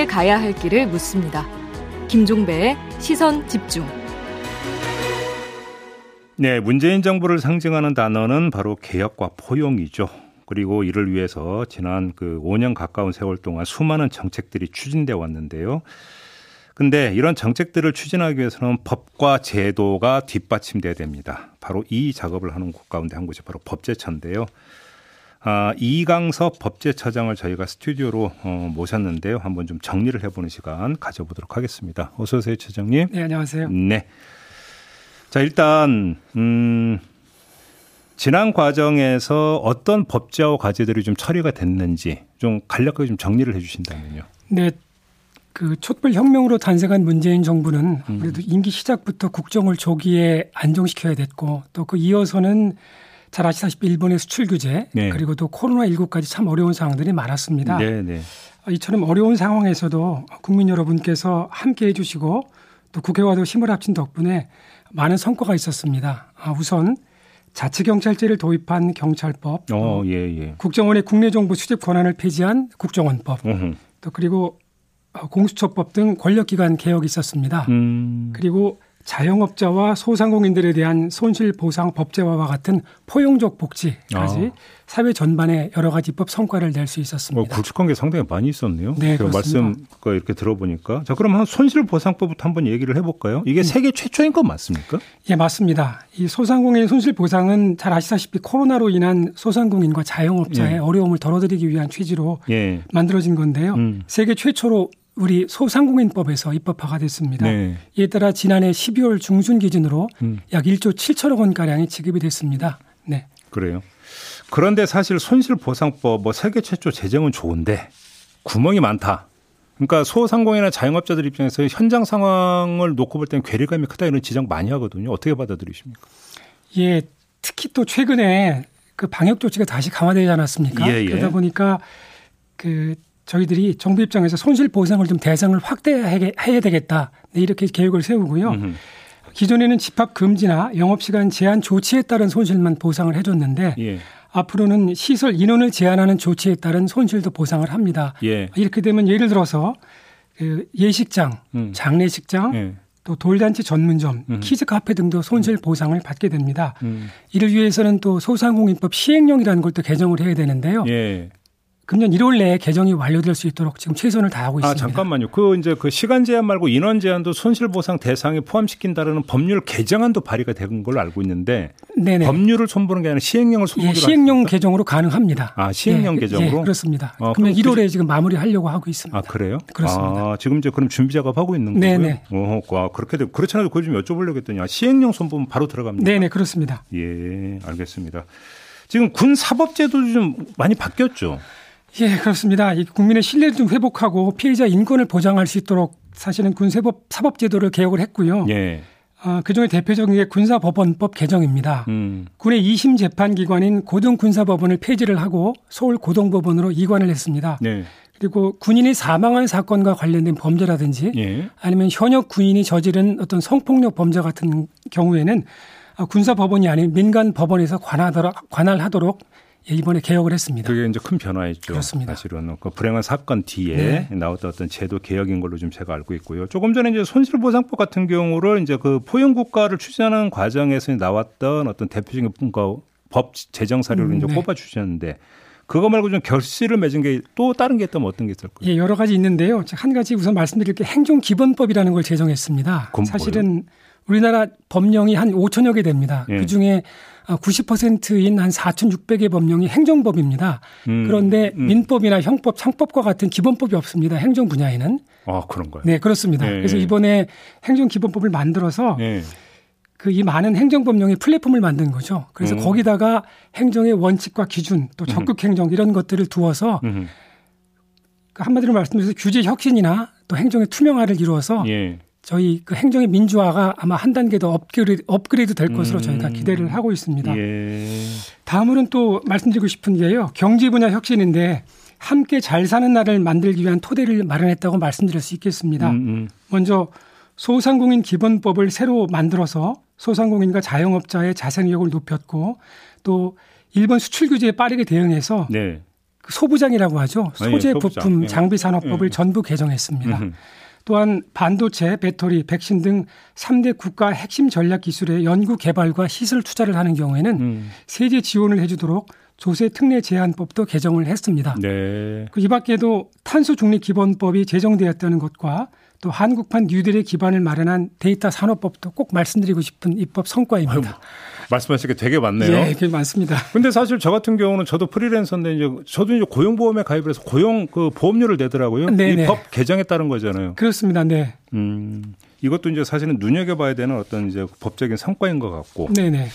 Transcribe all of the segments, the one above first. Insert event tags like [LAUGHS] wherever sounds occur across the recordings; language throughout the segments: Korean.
함께 가야 할 길을 묻습니다. 김종배의 시선 집중. 네, 문재인 정부를 상징하는 단어는 바로 개혁과 포용이죠. 그리고 이를 위해서 지난 그 5년 가까운 세월 동안 수많은 정책들이 추진돼 왔는데요. 근데 이런 정책들을 추진하기 위해서는 법과 제도가 뒷받침돼야 됩니다. 바로 이 작업을 하는 곳 가운데 한 곳이 바로 법제처인데요. 아, 이강섭 법제처장을 저희가 스튜디오로 어, 모셨는데요. 한번 좀 정리를 해보는 시간 가져보도록 하겠습니다. 어서 오세요, 처장님. 네, 안녕하세요. 네. 자, 일단 음 지난 과정에서 어떤 법제화 과제들이 좀 처리가 됐는지 좀 간략하게 좀 정리를 해 주신다면요. 네. 그 촛불 혁명으로 탄생한 문재인 정부는 음. 그래도 임기 시작부터 국정을 조기에 안정시켜야 됐고 또 그 이어서는 잘 아시다시피 일본의 수출 규제 네. 그리고 또 코로나 19까지 참 어려운 상황들이 많았습니다. 네, 네. 이처럼 어려운 상황에서도 국민 여러분께서 함께 해주시고 또 국회와도 힘을 합친 덕분에 많은 성과가 있었습니다. 아, 우선 자치경찰제를 도입한 경찰법, 어, 예, 예. 국정원의 국내 정보 수집 권한을 폐지한 국정원법, 어흠. 또 그리고 공수처법 등 권력기관 개혁이 있었습니다. 음. 그리고 자영업자와 소상공인들에 대한 손실 보상 법제화와 같은 포용적 복지까지 아. 사회 전반에 여러 가지 법 성과를 낼 수 있었습니다. 어, 굵직한 게 상당히 많이 있었네요. 네, 그 말씀 이렇게 들어보니까 자 그럼 한 손실 보상법부터 한번 얘기를 해볼까요? 이게 음. 세계 최초인 건 맞습니까? 예, 맞습니다. 이 소상공인 손실 보상은 잘 아시다시피 코로나로 인한 소상공인과 자영업자의 예. 어려움을 덜어드리기 위한 취지로 예. 만들어진 건데요. 음. 세계 최초로 우리 소상공인법에서 입법화가 됐습니다. 네. 이에 따라 지난해 12월 중순 기준으로 음. 약 1조 7천억 원 가량이 지급이 됐습니다. 네. 그래요. 그런데 사실 손실보상법 뭐 세계 최초 제정은 좋은데 구멍이 많다. 그러니까 소상공인이나 자영업자들 입장에서 현장 상황을 놓고 볼 때는 괴리감이 크다 이런 지적 많이 하거든요. 어떻게 받아들이십니까? 예, 특히 또 최근에 그 방역 조치가 다시 강화되지 않았습니까? 예, 예. 그러다 보니까 그 저희들이 정부 입장에서 손실 보상을 좀 대상을 확대해야 되겠다. 네, 이렇게 계획을 세우고요. 음흠. 기존에는 집합 금지나 영업시간 제한 조치에 따른 손실만 보상을 해줬는데 예. 앞으로는 시설 인원을 제한하는 조치에 따른 손실도 보상을 합니다. 예. 이렇게 되면 예를 들어서 그 예식장, 음. 장례식장, 예. 또 돌잔치 전문점, 음. 키즈 카페 등도 손실 보상을 받게 됩니다. 음. 이를 위해서는 또 소상공인법 시행령이라는 걸 또 개정을 해야 되는데요. 예. 금년 1월 내에 개정이 완료될 수 있도록 지금 최선을 다하고 아, 있습니다. 아, 잠깐만요. 그 이제 그 시간 제한 말고 인원 제한도 손실 보상 대상에 포함시킨다라는 법률 개정안도 발의가 된 걸로 알고 있는데 네네. 법률을 손보는 게 아니라 시행령을 손보기로 예, 시행령 개정으로 가능합니다. 아, 시행령 예, 개정으로? 예, 그렇습니다. 아, 그러면 1월에 지금 마무리하려고 하고 있습니다. 아, 그래요? 그렇습니다. 아, 지금 이제 그럼 준비 작업하고 있는 거고요? 네네. 어, 와, 그렇게 되 그렇잖아요. 그걸 좀 여쭤보려고 했더니 아, 시행령 손보면 바로 들어갑니다. 네네, 그렇습니다. 예, 알겠습니다. 지금 군 사법제도 좀 많이 바뀌었죠? 예, 그렇습니다. 국민의 신뢰를 좀 회복하고 피해자 인권을 보장할 수 있도록 사실은 군세법 사법제도를 개혁을 했고요. 예. 어, 그중에 대표적인 게 군사법원법 개정입니다. 음. 군의 2심 재판기관인 고등군사법원을 폐지를 하고 서울 고등법원으로 이관을 했습니다. 네. 그리고 군인이 사망한 사건과 관련된 범죄라든지 예. 아니면 현역 군인이 저지른 어떤 성폭력 범죄 같은 경우에는 군사법원이 아닌 민간 법원에서 관할하도록, 관할하도록 예, 이번에 개혁을 했습니다. 그게 이제 큰 변화였죠. 그렇습니다. 사실은 그 불행한 사건 뒤에 네. 나왔던 어떤 제도 개혁인 걸로 좀 제가 알고 있고요. 조금 전에 이제 손실보상법 같은 경우를 이제 그 포용 국가를 추진하는 과정에서 나왔던 어떤 대표적인 법 제정 사료를 음, 이제 네. 꼽아 주셨는데 그거 말고 좀 결실을 맺은 게 또 다른 게 있다면 어떤 게 있을까요? 예, 여러 가지 있는데요. 한 가지 우선 말씀드릴 게 행정기본법이라는 걸 제정했습니다. 사실은 우리나라 법령이 한 5천여 개 됩니다. 예. 그 중에 90%인 한 4,600의 법령이 행정법입니다. 음, 그런데 음. 민법이나 형법, 상법과 같은 기본법이 없습니다. 행정 분야에는. 아, 그런가요? 네, 그렇습니다. 네. 그래서 이번에 행정기본법을 만들어서 네. 그이 많은 행정법령의 플랫폼을 만든 거죠. 그래서 음. 거기다가 행정의 원칙과 기준 또 적극 행정 이런 것들을 두어서 음. 한마디로 말씀드려서 규제 혁신이나 또 행정의 투명화를 이루어서 예. 저희 그 행정의 민주화가 아마 한 단계 더 업그레이드, 업그레이드 될 것으로 음. 저희가 기대를 하고 있습니다. 예. 다음으로는 또 말씀드리고 싶은 게요. 경제 분야 혁신인데 함께 잘 사는 나라를 만들기 위한 토대를 마련했다고 말씀드릴 수 있겠습니다. 음, 음. 먼저 소상공인 기본법을 새로 만들어서 소상공인과 자영업자의 자생력을 높였고 또 일본 수출 규제에 빠르게 대응해서 네. 소부장이라고 하죠. 아, 예, 소재, 부품, 예. 장비 산업법을 예. 전부 개정했습니다. 음흠. 또한 반도체, 배터리, 백신 등 3대 국가 핵심 전략 기술의 연구 개발과 시설 투자를 하는 경우에는 음. 세제 지원을 해주도록 조세 특례 제한법도 개정을 했습니다. 네. 그 이 밖에도 탄소 중립 기본법이 제정되었다는 것과 또 한국판 뉴딜의 기반을 마련한 데이터 산업법도 꼭 말씀드리고 싶은 입법 성과입니다. 아유, 말씀하실 게 되게 많네요. 예, 게 많습니다. 근데 사실 저 같은 경우는 저도 프리랜서인데 이제 저도 이제 고용보험에 가입을 해서 고용 그 보험료를 내더라고요. 이 법 개정에 따른 거잖아요. 그렇습니다. 네. 음. 이것도 이제 사실은 눈여겨봐야 되는 어떤 이제 법적인 성과인 것 같고. 네네.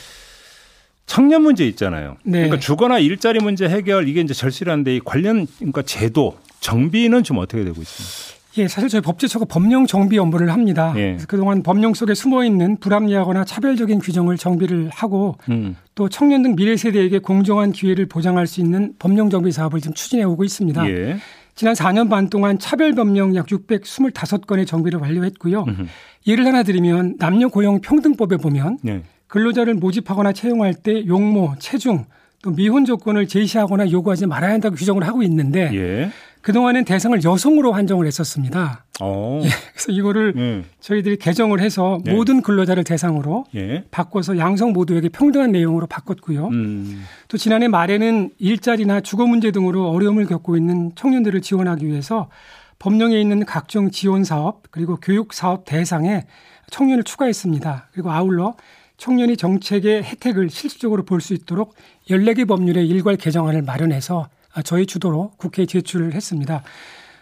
청년 문제 있잖아요. 네. 그러니까 주거나 일자리 문제 해결 이게 이제 절실한데 이 관련 그러니까 제도 정비는 좀 어떻게 되고 있습니까? 예, 사실 저희 법제처가 법령 정비 업무를 합니다. 예. 그래서 그동안 법령 속에 숨어 있는 불합리하거나 차별적인 규정을 정비를 하고 음. 또 청년 등 미래 세대에게 공정한 기회를 보장할 수 있는 법령 정비 사업을 지금 추진해 오고 있습니다. 예. 지난 4년 반 동안 차별 법령 약 625건의 정비를 완료했고요. 음흠. 예를 하나 드리면 남녀 고용 평등법에 보면 예. 근로자를 모집하거나 채용할 때 용모, 체중, 또 미혼 조건을 제시하거나 요구하지 말아야 한다고 규정을 하고 있는데 예. 그동안은 대상을 여성으로 한정을 했었습니다. 어. 예, 그래서 이거를 예. 저희들이 개정을 해서 예. 모든 근로자를 대상으로 예. 바꿔서 양성 모두에게 평등한 내용으로 바꿨고요. 음. 또 지난해 말에는 일자리나 주거 문제 등으로 어려움을 겪고 있는 청년들을 지원하기 위해서 법령에 있는 각종 지원 사업 그리고 교육 사업 대상에 청년을 추가했습니다. 그리고 아울러 청년이 정책의 혜택을 실질적으로 볼 수 있도록 14개 법률의 일괄 개정안을 마련해서 저희 주도로 국회에 제출을 했습니다.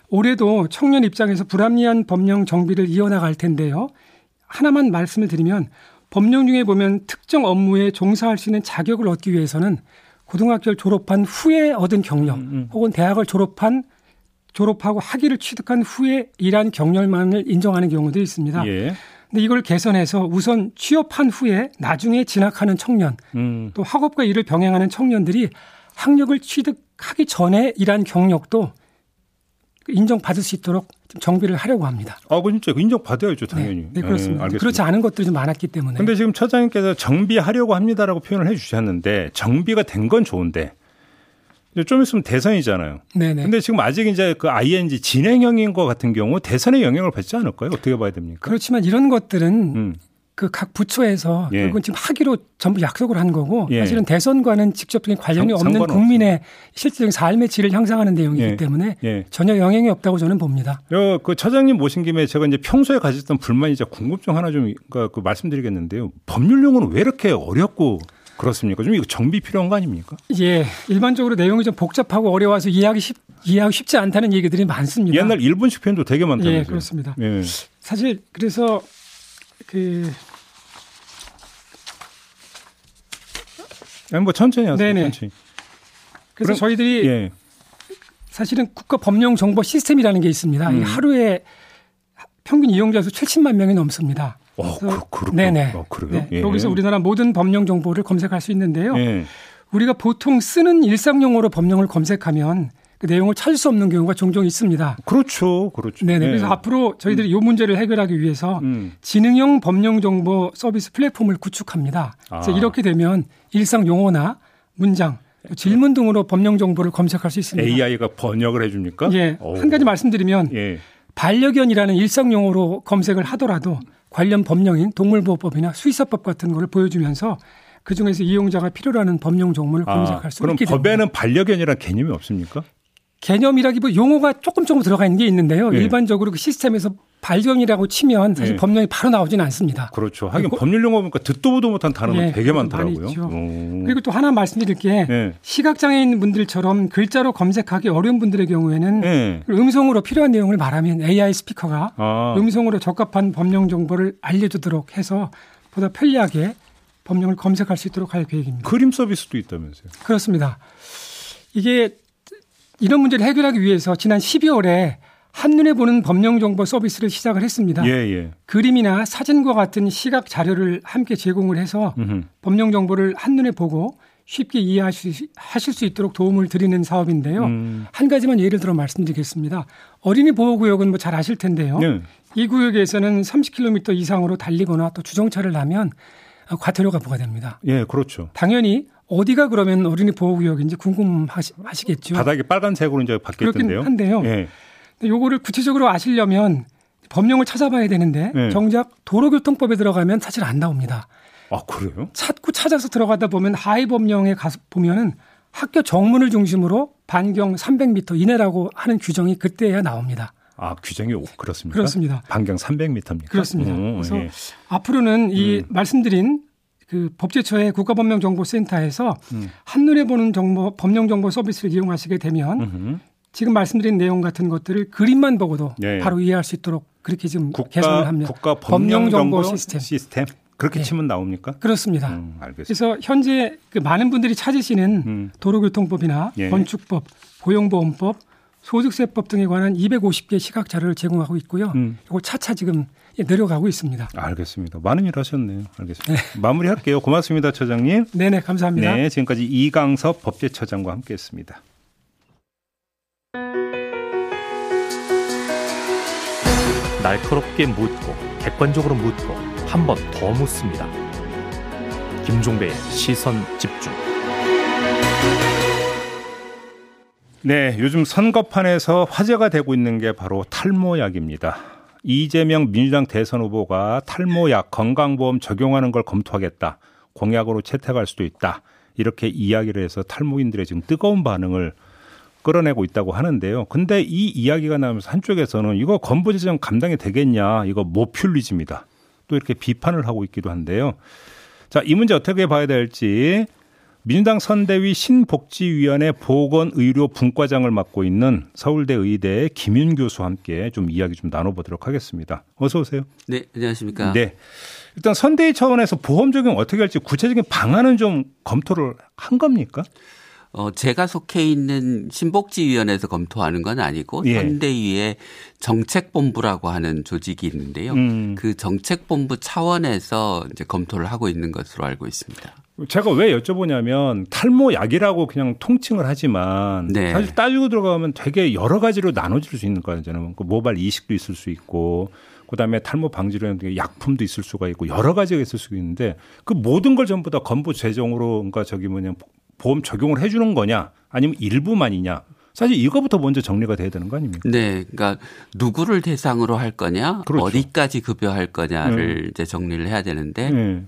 올해도 청년 입장에서 불합리한 법령 정비를 이어나갈 텐데요. 하나만 말씀을 드리면 법령 중에 보면 특정 업무에 종사할 수 있는 자격을 얻기 위해서는 고등학교를 졸업한 후에 얻은 경력 음, 음. 혹은 대학을 졸업한 졸업하고 학위를 취득한 후에 일한 경력만을 인정하는 경우도 있습니다. 예. 근데 이걸 개선해서 우선 취업한 후에 나중에 진학하는 청년, 음. 또 학업과 일을 병행하는 청년들이 학력을 취득 하기 전에 일한 경력도 인정받을 수 있도록 정비를 하려고 합니다. 아, 그 진짜 인정받아야죠, 당연히. 네, 네 그렇습니다. 네, 그렇지 않은 것들이 좀 많았기 때문에. 근데 지금 처장님께서 정비하려고 합니다라고 표현을 해 주셨는데 정비가 된 건 좋은데 좀 있으면 대선이잖아요. 네네. 근데 지금 아직 이제 그 ING 진행형인 것 같은 경우 대선에 영향을 받지 않을까요? 어떻게 봐야 됩니까? 그렇지만 이런 것들은 음. 그 각 부처에서 예. 결국은 지금 하기로 전부 약속을 한 거고 예. 사실은 대선과는 직접적인 관련이 없는 국민의 실질적인 삶의 질을 향상하는 내용이기 예. 때문에 예. 전혀 영향이 없다고 저는 봅니다. 그 처장님 모신 김에 제가 이제 평소에 가졌던 불만이자 궁금증 하나 좀그 말씀드리겠는데요. 법률용어는 왜 이렇게 어렵고 그렇습니까? 좀 이거 정비 필요한 거 아닙니까? 예. 일반적으로 내용이 좀 복잡하고 어려워서 이해하기 쉽, 이해하기 쉽지 않다는 얘기들이 많습니다. 옛날 일본식 표현도 되게 많다면서요. 예, 그렇습니다. 예. 사실 그래서 그 뭐 천천히 하세요. 네네. 천천히. 그래서 그럼, 저희들이 예. 사실은 국가 법령 정보 시스템이라는 게 있습니다. 음. 하루에 평균 이용자 수 70만 명이 넘습니다. 어, 그, 그, 네네. 어? 네. 예. 여기서 우리나라 모든 법령 정보를 검색할 수 있는데요. 예. 우리가 보통 쓰는 일상 용어로 법령을 검색하면 그 내용을 찾을 수 없는 경우가 종종 있습니다. 그렇죠. 그렇죠. 네네. 네. 그래서 앞으로 저희들이 이 음. 문제를 해결하기 위해서 음. 지능형 법령 정보 서비스 플랫폼을 구축합니다. 그래서 아. 이렇게 되면 일상 용어나 문장 질문 등으로 법령 정보를 검색할 수 있습니다. AI가 번역을 해줍니까? 예. 오. 한 가지 말씀드리면 예. 반려견이라는 일상 용어로 검색을 하더라도 관련 법령인 동물보호법이나 수의사법 같은 거를 보여주면서 그 중에서 이용자가 필요로 하는 법령 정보를 아, 검색할 수 있게 됩니다. 그럼 법에는 반려견이라는 개념이 없습니까? 개념이라기보다 용어가 조금 조금 들어가 있는 게 있는데요. 네. 일반적으로 그 시스템에서 발견이라고 치면 사실 네. 법령이 바로 나오지는 않습니다. 그렇죠. 하긴 법률 용어 보니까 듣도 보도 못한 단어가 네, 되게 많더라고요. 그리고 또 하나 말씀드릴 게 네. 시각장애인 분들처럼 글자로 검색하기 어려운 분들의 경우에는 네. 음성으로 필요한 내용을 말하면 AI 스피커가 아. 음성으로 적합한 법령 정보를 알려주도록 해서 보다 편리하게 법령을 검색할 수 있도록 할 계획입니다. 그림 서비스도 있다면서요? 그렇습니다. 이게 이런 문제를 해결하기 위해서 지난 12월에 한눈에 보는 법령 정보 서비스를 시작을 했습니다. 예, 예. 그림이나 사진과 같은 시각 자료를 함께 제공을 해서 음흠. 법령 정보를 한눈에 보고 쉽게 이해하실 수 있도록 도움을 드리는 사업인데요. 음. 한 가지만 예를 들어 말씀드리겠습니다. 어린이 보호 구역은 뭐 잘 아실 텐데요. 네. 이 구역에서는 30km 이상으로 달리거나 또 주정차를 하면 과태료가 부과됩니다. 예, 그렇죠. 당연히 어디가 그러면 어린이 보호구역인지 궁금하시겠죠. 바닥이 빨간색으로 이제 바뀌었던데요. 그렇긴 한데요. 예. 요거를 구체적으로 아시려면 법령을 찾아봐야 되는데 예. 정작 도로교통법에 들어가면 사실 안 나옵니다. 아 그래요? 찾고 찾아서 들어가다 보면 하위 법령에 가서 보면은 학교 정문을 중심으로 반경 300m 이내라고 하는 규정이 그때야 나옵니다. 아 규정이 그렇습니까? 그렇습니다. 반경 300m입니까? 그렇습니다. 오, 그래서 예. 앞으로는 이 음. 말씀드린 그 법제처의 국가법령정보센터에서 음. 한눈에 보는 정보 법령 정보 서비스를 이용하시게 되면 음흠. 지금 말씀드린 내용 같은 것들을 그림만 보고도 네. 바로 이해할 수 있도록 그렇게 지금 국가, 개선을 합니다. 국가 법령 정보 시스템. 시스템. 그렇게 네. 치면 나옵니까? 그렇습니다. 음, 그래서 현재 그 많은 분들이 찾으시는 음. 도로교통법이나 예. 건축법, 고용보험법, 소득세법 등에 관한 250개 시각 자료를 제공하고 있고요. 음. 이걸 차차 지금 내려가고 있습니다. 알겠습니다. 많은 일 하셨네요. 알겠습니다. 네. 마무리할게요. 고맙습니다, 처장님. 네네, 감사합니다. 네, 지금까지 이강섭 법제처장과 함께했습니다. 날카롭게 묻고 객관적으로 묻고 한 번 더 묻습니다. 김종배의 시선 집중. 네, 요즘 선거판에서 화제가 되고 있는 게 바로 탈모약입니다. 이재명 민주당 대선 후보가 탈모약 건강보험 적용하는 걸 검토하겠다. 공약으로 채택할 수도 있다. 이렇게 이야기를 해서 탈모인들의 지금 뜨거운 반응을 끌어내고 있다고 하는데요. 근데 이 이야기가 나오면서 한쪽에서는 이거 건보 재정 감당이 되겠냐. 이거 모퓰리즘이다. 또 이렇게 비판을 하고 있기도 한데요. 자, 이 문제 어떻게 봐야 될지 민주당 선대위 신복지위원회 보건의료 분과장을 맡고 있는 서울대 의대 김윤 교수와 함께 좀 이야기 좀 나눠보도록 하겠습니다. 어서 오세요. 네, 안녕하십니까. 네. 일단 선대위 차원에서 보험 적용 어떻게 할지 구체적인 방안은 좀 검토를 한 겁니까? 어, 제가 속해 있는 신복지위원회에서 검토하는 건 아니고 예. 선대위의 정책본부라고 하는 조직이 있는데요. 음. 그 정책본부 차원에서 이제 검토를 하고 있는 것으로 알고 있습니다. 제가 왜 여쭤보냐면 탈모약이라고 그냥 통칭을 하지만 네. 사실 따지고 들어가면 되게 여러 가지로 나눠질 수 있는 거잖아요. 그 모발 이식도 있을 수 있고 그다음에 탈모 방지로 하는 약품도 있을 수가 있고 여러 가지가 있을 수 있는데 그 모든 걸 전부 다 건보 재정으로 그러니까 저기 뭐냐 보험 적용을 해 주는 거냐 아니면 일부만이냐 사실 이거부터 먼저 정리가 돼야 되는 거 아닙니까? 네. 그러니까 누구를 대상으로 할 거냐, 그렇죠. 어디까지 급여할 거냐를 네. 이제 정리를 해야 되는데 네.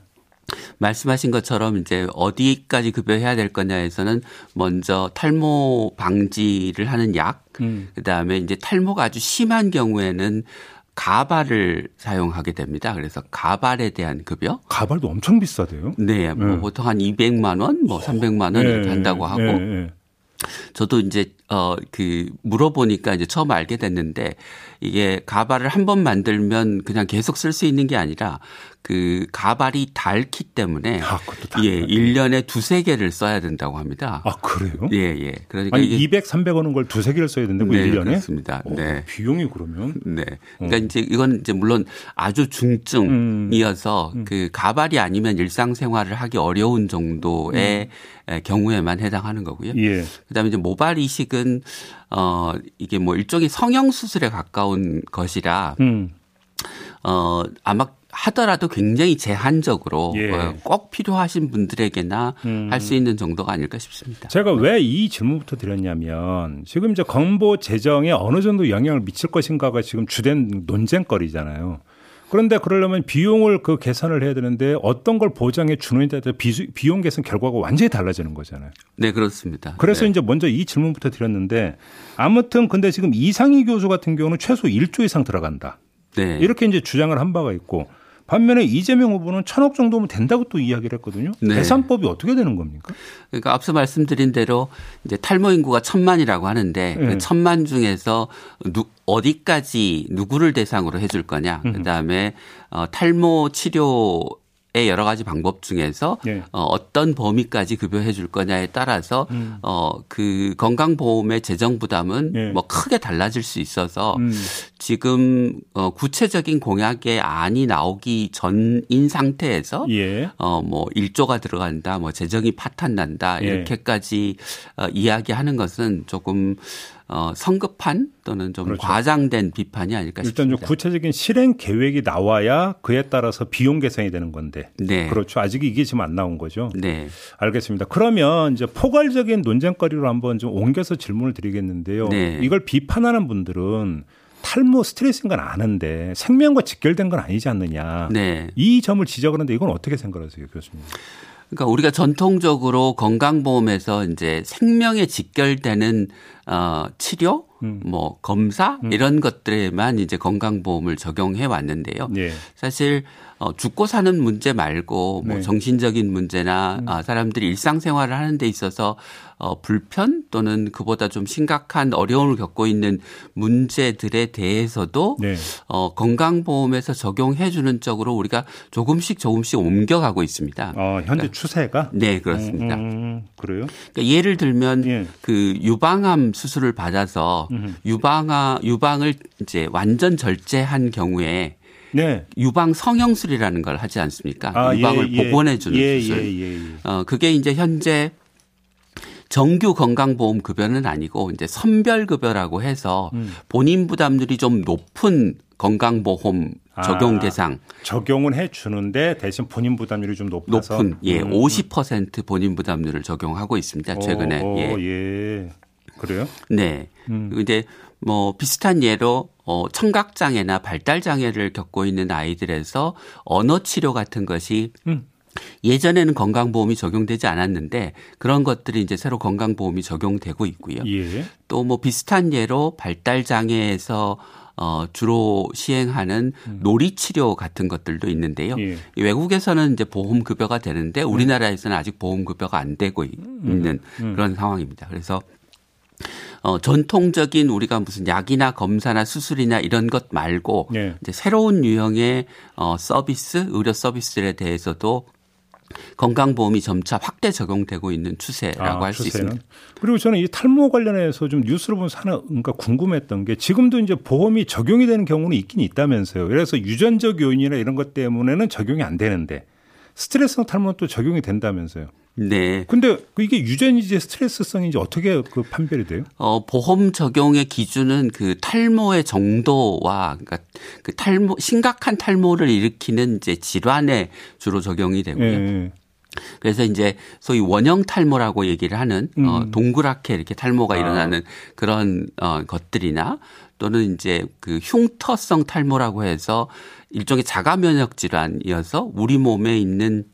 말씀하신 것처럼 이제 어디까지 급여해야 될 거냐에서는 먼저 탈모 방지를 하는 약, 음. 그 다음에 이제 탈모가 아주 심한 경우에는 가발을 사용하게 됩니다. 그래서 가발에 대한 급여. 가발도 엄청 비싸대요. 네, 뭐 네. 보통 한 200만 원, 뭐 300만 원 네. 이렇게 한다고 하고. 네. 네. 저도 이제 어 그 물어보니까 이제 처음 알게 됐는데 이게 가발을 한 번 만들면 그냥 계속 쓸 수 있는 게 아니라 그 가발이 닳기 때문에 아, 예, 1년에 두세 개를 써야 된다고 합니다. 아, 그래요? 예, 예. 그러니까 아니, 이게 200, 300 원은 걸 두세 개를 써야 된다고 네, 1년에? 그렇습니다. 오, 네. 비용이 그러면? 네. 그러니까 어. 이제 이건 이제 물론 아주 중증이어서 음. 음. 그 가발이 아니면 일상생활을 하기 어려운 정도의 음. 경우에만 해당하는 거고요. 예. 그다음에 이제 모발 이식은 어 이게 뭐 일종의 성형 수술에 가까운 것이라 음. 어 아마 하더라도 굉장히 제한적으로 예. 어, 꼭 필요하신 분들에게나 음. 할수 있는 정도가 아닐까 싶습니다. 제가 왜 이 질문부터 드렸냐면 지금 이제 건보 재정에 어느 정도 영향을 미칠 것인가가 지금 주된 논쟁거리잖아요. 그런데 그러려면 비용을 그 계산을 해야 되는데 어떤 걸 보장해 주느냐에 따라 비용 계산 결과가 완전히 달라지는 거잖아요. 네, 그렇습니다. 그래서 네. 이제 먼저 이 질문부터 드렸는데 아무튼 근데 지금 이상희 교수 같은 경우는 최소 1조 이상 들어간다. 네. 이렇게 이제 주장을 한 바가 있고 반면에 이재명 후보는 천억 정도면 된다고 또 이야기를 했거든요. 네. 계산법이 어떻게 되는 겁니까? 그러니까 앞서 말씀드린 대로 이제 탈모 인구가 천만이라고 하는데 네. 그 천만 중에서 누, 어디까지 누구를 대상으로 해줄 거냐. 그 다음에 어, 탈모 치료 의 여러 가지 방법 중에서 네. 어, 어떤 범위까지 급여해 줄 거냐에 따라서 음. 어 그 건강보험의 재정 부담은 네. 뭐 크게 달라질 수 있어서 음. 지금 어 구체적인 공약의 안이 나오기 전인 상태에서 예. 어 뭐 1조가 들어간다 뭐 재정이 파탄 난다 예. 이렇게까지 어 이야기하는 것은 조금 어, 성급한 또는 좀 그렇죠. 과장된 비판이 아닐까 싶습니다. 일단 좀 구체적인 실행 계획이 나와야 그에 따라서 비용 계산이 되는 건데. 네. 그렇죠. 아직 이게 지금 안 나온 거죠. 네. 알겠습니다. 그러면 이제 포괄적인 논쟁거리로 한번 좀 옮겨서 질문을 드리겠는데요. 네. 이걸 비판하는 분들은 탈모 스트레스인 건 아는데 생명과 직결된 건 아니지 않느냐. 네. 이 점을 지적하는데 이건 어떻게 생각하세요, 교수님? 그러니까 우리가 전통적으로 건강보험에서 이제 생명에 직결되는 어 치료, 음. 뭐 검사 음. 이런 것들에만 이제 건강보험을 적용해 왔는데요. 네. 사실 어, 죽고 사는 문제 말고 뭐 네. 정신적인 문제나 음. 아, 사람들이 일상생활을 하는 데 있어서 어, 불편 또는 그보다 좀 심각한 어려움을 겪고 있는 문제들에 대해서도 네. 어, 건강보험에서 적용해 주는 쪽으로 우리가 조금씩 조금씩 옮겨가고 있습니다. 어, 현재 그러니까, 추세가? 네, 그렇습니다. 음, 음, 그래요? 그러니까 예를 들면 예. 그 유방암 수술을 받아서 유방아 유방을 이제 완전 절제한 경우에 네. 유방 성형술이라는 걸 하지 않습니까? 아, 유방을 예, 예. 복원해 주는 예, 수술. 예, 예, 예, 어, 그게 이제 현재 정규 건강보험 급여는 아니고 이제 선별 급여라고 해서 음. 본인 부담률이 좀 높은 건강보험 아, 적용 대상 적용은 해 주는데 대신 본인 부담률이 좀 높아서 높은 예, 음. 50% 본인 부담률을 적용하고 있습니다. 최근에. 오, 예. 예. 그래요? 네. 음. 이제 뭐 비슷한 예로 어 청각 장애나 발달 장애를 겪고 있는 아이들에서 언어 치료 같은 것이 음. 예전에는 건강보험이 적용되지 않았는데 그런 것들이 이제 새로 건강보험이 적용되고 있고요. 예. 또뭐 비슷한 예로 발달 장애에서 어, 주로 시행하는 음. 놀이 치료 같은 것들도 있는데요. 예. 외국에서는 이제 보험 급여가 되는데 우리나라에서는 아직 보험 급여가 안 되고 음. 있는 음. 그런 상황입니다. 그래서 어, 전통적인 우리가 무슨 약이나 검사나 수술이나 이런 것 말고 네. 이제 새로운 유형의 어, 서비스, 의료 서비스에 대해서도 건강보험이 점차 확대 적용되고 있는 추세라고 아, 할수 있습니다. 그리고 저는 이 탈모 관련해서 좀 뉴스를 보면서 하나 그러니까 궁금했던 게 지금도 이제 보험이 적용이 되는 경우는 있긴 있다면서요. 그래서 유전적 요인이나 이런 것 때문에는 적용이 안 되는데 스트레스성 탈모는 또 적용이 된다면서요. 네. 근데 그 이게 유전이지 스트레스성인지 어떻게 그 판별이 돼요? 어, 보험 적용의 기준은 그 탈모의 정도와 그러니까 그 탈모 심각한 탈모를 일으키는 이제 질환에 주로 적용이 되고요. 네. 그래서 이제 소위 원형 탈모라고 얘기를 하는 어, 음. 어, 동그랗게 이렇게 탈모가 아. 일어나는 그런 어, 것들이나 또는 이제 그 흉터성 탈모라고 해서 일종의 자가 면역 질환이어서 우리 몸에 있는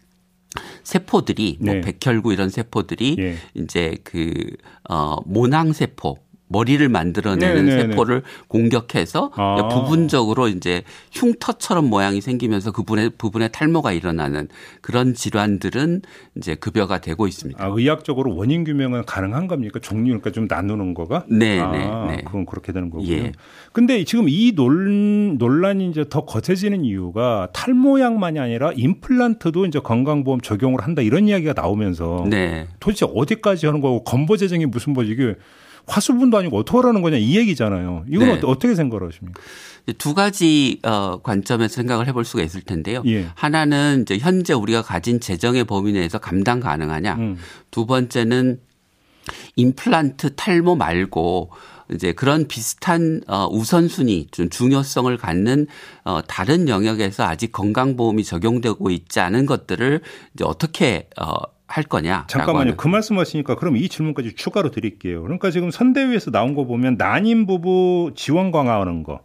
세포들이 뭐 네. 백혈구 이런 세포들이 네. 이제 그 어 모낭 세포 머리를 만들어내는 네네네. 네, 네. 세포를 공격해서 아. 부분적으로 이제 흉터처럼 모양이 생기면서 그분의 부분에 탈모가 일어나는 그런 질환들은 이제 급여가 되고 있습니다. 아, 의학적으로 원인 규명은 가능한 겁니까? 종류 그러니까 좀 나누는 거가? 네, 아, 네, 네. 그건 그렇게 되는 거고요. 예. 근데 지금 이 논, 논란이 이제 더 거세지는 이유가 탈모약만이 아니라 임플란트도 이제 건강보험 적용을 한다 이런 이야기가 나오면서 네. 도대체 어디까지 하는 거고 건보 재정이 무슨 뭐지 이게 화수분도 아니고 어떻게 하라는 거냐 이 얘기잖아요. 이건 네. 어떻게 생각을 하십니까? 두 가지 어 관점에서 생각을 해볼 수가 있을 텐데요. 예. 하나는 이제 현재 우리가 가진 재정의 범위 내에서 감당 가능하냐. 음. 두 번째는 임플란트 탈모 말고 이제 그런 비슷한 어 우선순위 좀 중요성을 갖는 어 다른 영역에서 아직 건강보험이 적용되고 있지 않은 것들을 이제 어떻게 어 할 거냐. 잠깐만요. 그 말씀하시니까 그럼 이 질문까지 추가로 드릴게요. 그러니까 지금 선대위에서 나온 거 보면 난임 부부 지원 강화하는 거,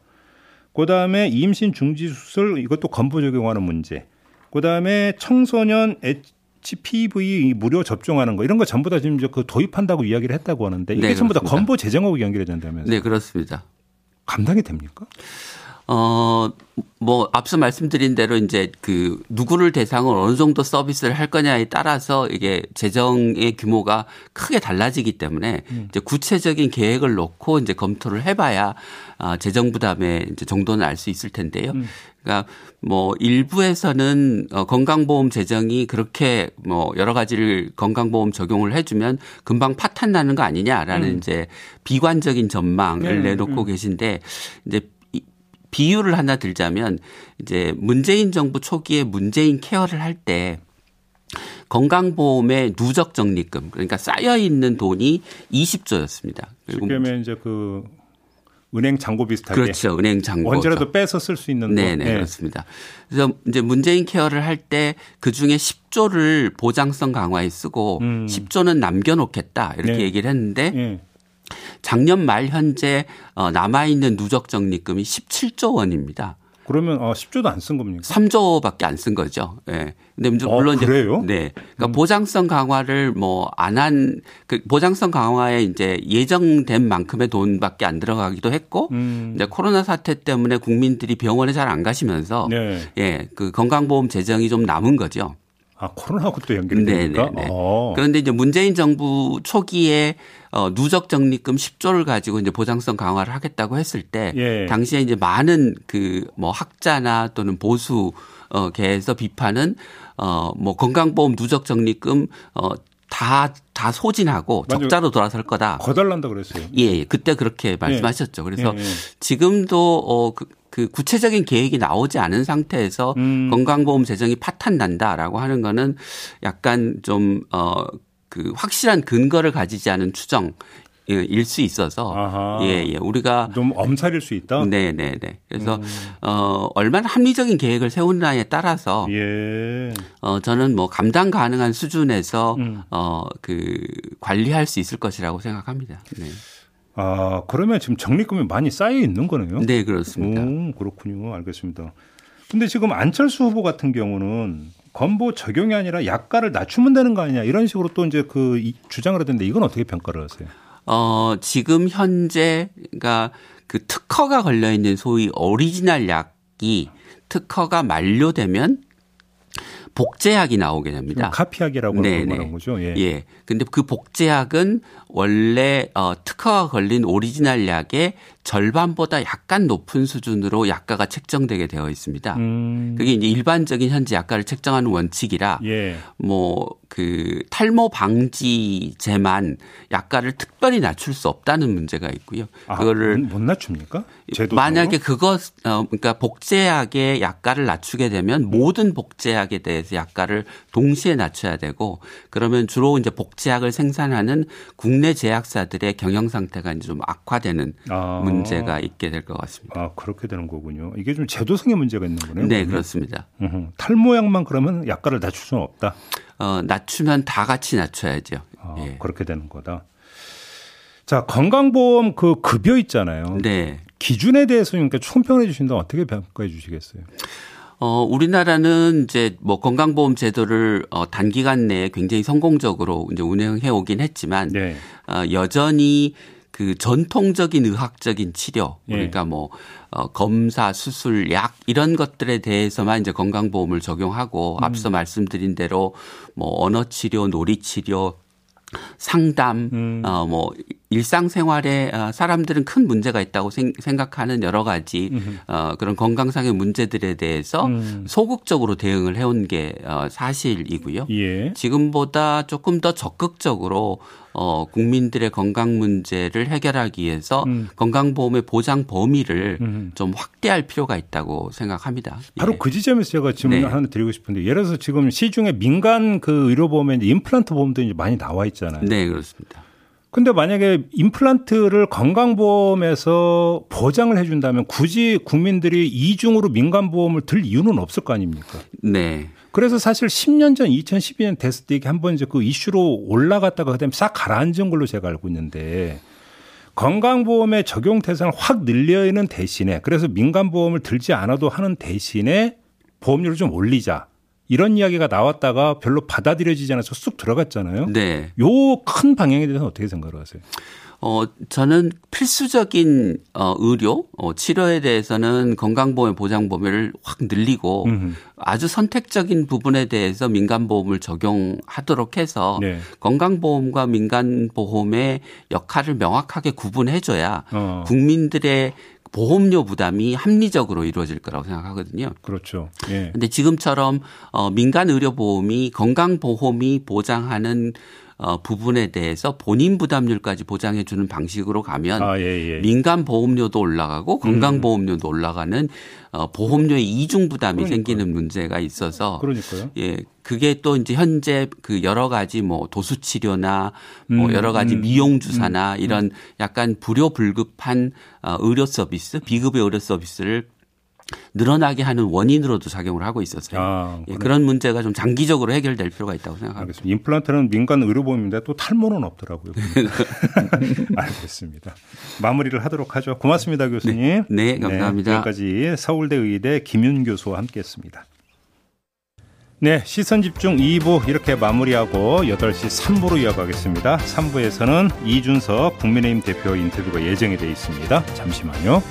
그 다음에 임신 중지 수술 이것도 건보 적용하는 문제, 그 다음에 청소년 HPV 무료 접종하는 거 이런 거 전부 다 지금 그 도입한다고 이야기를 했다고 하는데 이게 네, 전부 다 건보 재정하고 연결이 된다면서요? 네, 그렇습니다. 감당이 됩니까? 어, 뭐, 앞서 말씀드린 대로 이제 그 누구를 대상으로 어느 정도 서비스를 할 거냐에 따라서 이게 재정의 규모가 크게 달라지기 때문에 음. 이제 구체적인 계획을 놓고 이제 검토를 해봐야 아, 재정 부담의 이제 정도는 알 수 있을 텐데요. 음. 그러니까 뭐 일부에서는 어, 건강보험 재정이 그렇게 뭐 여러 가지를 건강보험 적용을 해주면 금방 파탄 나는 거 아니냐라는 음. 이제 비관적인 전망을 네. 내놓고 음. 계신데 이제 비유를 하나 들자면 이제 문재인 정부 초기에 문재인 케어를 할때 건강보험의 누적 적립금 그러니까 쌓여 있는 돈이 20조였습니다. 그러면 이제 그 은행 잔고 비슷하게 그렇죠. 은행 잔고 언제라도 빼서 쓸 수 있는 네네 네. 그렇습니다. 그래서 이제 문재인 케어를 할 때 그 중에 10조를 보장성 강화에 쓰고 음. 10조는 남겨놓겠다 이렇게 네. 얘기를 했는데 네. 작년 말 현재 어, 남아 있는 누적 적립금이 17조 원입니다. 그러면 어 10조도 안 쓴 겁니까? 3조밖에 안 쓴 거죠. 예. 네. 근데 물론 어, 그래요? 이제 네. 그러니까 음. 보장성 강화를 뭐 안 한 그 보장성 강화에 이제 예정된 만큼의 돈밖에 안 들어가기도 했고 음. 이제 코로나 사태 때문에 국민들이 병원에 잘 안 가시면서 네. 예, 그 건강보험 재정이 좀 남은 거죠. 아, 코로나하고 또 연결이 됩니까? 네네. 어. 그런데 이제 문재인 정부 초기에 어, 누적 적립금 10조를 가지고 이제 보장성 강화를 하겠다고 했을 때 예. 당시에 이제 많은 그 뭐 학자나 또는 보수 어 계에서 비판은 어뭐 건강보험 누적 적립금 어 다, 다 소진하고 적자로 돌아설 거다. 거달란다 그랬어요. 예, 예. 그때 그렇게 말씀하셨죠. 그래서 예, 예. 지금도 어, 그, 그 구체적인 계획이 나오지 않은 상태에서 음. 건강보험 재정이 파탄 난다라고 하는 거는 약간 좀, 어, 그 확실한 근거를 가지지 않은 추정 일수 있어서 아하. 예, 예. 우리가 좀 엄살일 수 있다. 네, 네, 네. 그래서 음. 어 얼마나 합리적인 계획을 세우느냐에 따라서 예. 어 저는 뭐 감당 가능한 수준에서 음. 어그 관리할 수 있을 것이라고 생각합니다. 네. 아, 그러면 지금 적립금이 많이 쌓여 있는 거네요. 네, 그렇습니다. 오, 그렇군요. 알겠습니다. 근데 지금 안철수 후보 같은 경우는 건보 적용이 아니라 약가를 낮추면 되는 거 아니냐 이런 식으로 또 이제 그 주장을 하던데 이건 어떻게 평가를 하세요? 어, 지금 현재 그러니까 그 특허가 걸려 있는 소위 오리지널 약이 특허가 만료되면 복제약이 나오게 됩니다. 카피약이라고 말하는 거죠. 예. 예. 근데 그 복제약은 원래 어 특허가 걸린 오리지널 약의 절반보다 약간 높은 수준으로 약가가 책정되게 되어 있습니다. 음. 그게 이제 일반적인 현재 약가를 책정하는 원칙이라 예. 뭐그 탈모 방지제만 약가를 특별히 낮출 수 없다는 문제가 있고요. 아, 그거를 못 낮춥니까? 만약에 그것 어 그러니까 복제약의 약가를 낮추게 되면 모든 복제약에 대해서 약가를 동시에 낮춰야 되고 그러면 주로 이제 복제약을 생산하는 국내 제약사들의 경영 상태가 이제 좀 악화되는 아. 문제가 있게 될 것 같습니다. 아 그렇게 되는 거군요. 이게 좀 제도성의 문제가 있는 거네요. 네, 그러면? 그렇습니다. 으흠. 탈모약만 그러면 약가를 낮출 수는 없다. 어, 낮추면 다 같이 낮춰야죠. 아, 예. 그렇게 되는 거다. 자 건강보험 그 급여 있잖아요. 네. 기준에 대해서 그러니까 총평해 주신다면 어떻게 평가해 주시겠어요? 어, 우리나라는 이제 뭐 건강보험 제도를 어, 단기간 내에 굉장히 성공적으로 이제 운영해 오긴 했지만 네. 어, 여전히 그 전통적인 의학적인 치료 예. 그러니까 뭐 어, 검사, 수술, 약 이런 것들에 대해서만 이제 건강보험을 적용하고 음. 앞서 말씀드린 대로 뭐 언어 치료, 놀이 치료 상담, 음. 어, 뭐, 일상생활에 어, 사람들은 큰 문제가 있다고 생각하는 여러 가지 어, 그런 건강상의 문제들에 대해서 음. 소극적으로 대응을 해온 게 어, 사실이고요. 예. 지금보다 조금 더 적극적으로 어, 국민들의 건강 문제를 해결하기 위해서 음. 건강보험의 보장 범위를 음. 좀 확대할 필요가 있다고 생각합니다. 바로 예. 그 지점에서 제가 질문 네. 하나 드리고 싶은데 예를 들어서 지금 시중에 민간 그 의료보험에 임플란트 보험도 이제 많이 나와 있잖아요. 네, 그렇습니다. 근데 만약에 임플란트를 건강보험에서 보장을 해준다면 굳이 국민들이 이중으로 민간보험을 들 이유는 없을 거 아닙니까? 네. 그래서 사실 10년 전 2012년 됐을 때 한번 이제 그 이슈로 올라갔다가 그다음에 싹 가라앉은 걸로 제가 알고 있는데 건강보험의 적용 대상을 확 늘려있는 대신에 그래서 민간보험을 들지 않아도 하는 대신에 보험료를 좀 올리자. 이런 이야기가 나왔다가 별로 받아들여지지 않아서 쑥 들어갔잖아요. 네. 요 큰 방향에 대해서는 어떻게 생각을 하세요? 어, 저는 필수적인 어, 의료, 어, 치료에 대해서는 건강보험 보장 범위를 확 늘리고 음흠. 아주 선택적인 부분에 대해서 민간보험을 적용하도록 해서 네. 건강보험과 민간보험의 역할을 명확하게 구분해줘야 어. 국민들의 보험료 부담이 합리적으로 이루어질 거라고 생각하거든요. 그렇죠. 예. 근데 지금처럼 어 민간 의료 보험이 건강 보험이 보장하는 어, 부분에 대해서 본인 부담률까지 보장해 주는 방식으로 가면 아, 예, 예. 민간 보험료도 올라가고 건강 보험료도 올라가는 어, 보험료의 이중 부담이 그러니까요. 생기는 문제가 있어서 그러니까요. 예. 그게 또 이제 현재 그 여러 가지 뭐 도수 치료나 뭐 음, 여러 가지 음, 미용 주사나 음, 이런 약간 불효 불급한 어, 의료 서비스, 비급의 의료 서비스를 늘어나게 하는 원인으로도 작용을 하고 있어서요. 아, 예, 그런 문제가 좀 장기적으로 해결될 필요가 있다고 생각합니다. 알겠습니다. 임플란트는 민간 의료보험인데 또 탈모는 없더라고요. [LAUGHS] 알겠습니다. 마무리를 하도록 하죠. 고맙습니다, 교수님. 네, 네 감사합니다. 네, 여기까지 서울대 의대 김윤 교수와 함께했습니다. 네, 시선 집중 2부 이렇게 마무리하고 8시 3부로 이어가겠습니다. 3부에서는 이준석 국민의힘 대표 인터뷰가 예정이 되어 있습니다. 잠시만요.